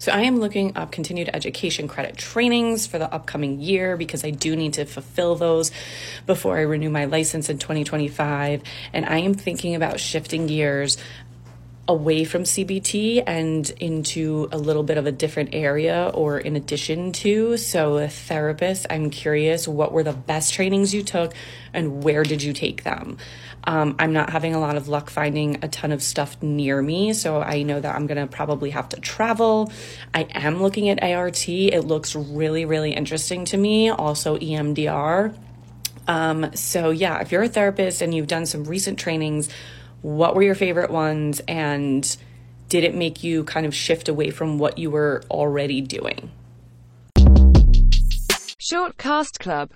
So I am looking up continued education credit trainings for the upcoming year because I do need to fulfill those before I renew my license in 2025. And I am thinking about shifting gears away from CBT and into a little bit of a different area or in addition to. So, a therapist, I'm curious what were the best trainings you took and where did you take them? Um, I'm not having a lot of luck finding a ton of stuff near me, so I know that I'm gonna probably have to travel. I am looking at ART, it looks really, really interesting to me. Also, EMDR. Um, so, yeah, if you're a therapist and you've done some recent trainings, what were your favorite ones and did it make you kind of shift away from what you were already doing? Short Cast Club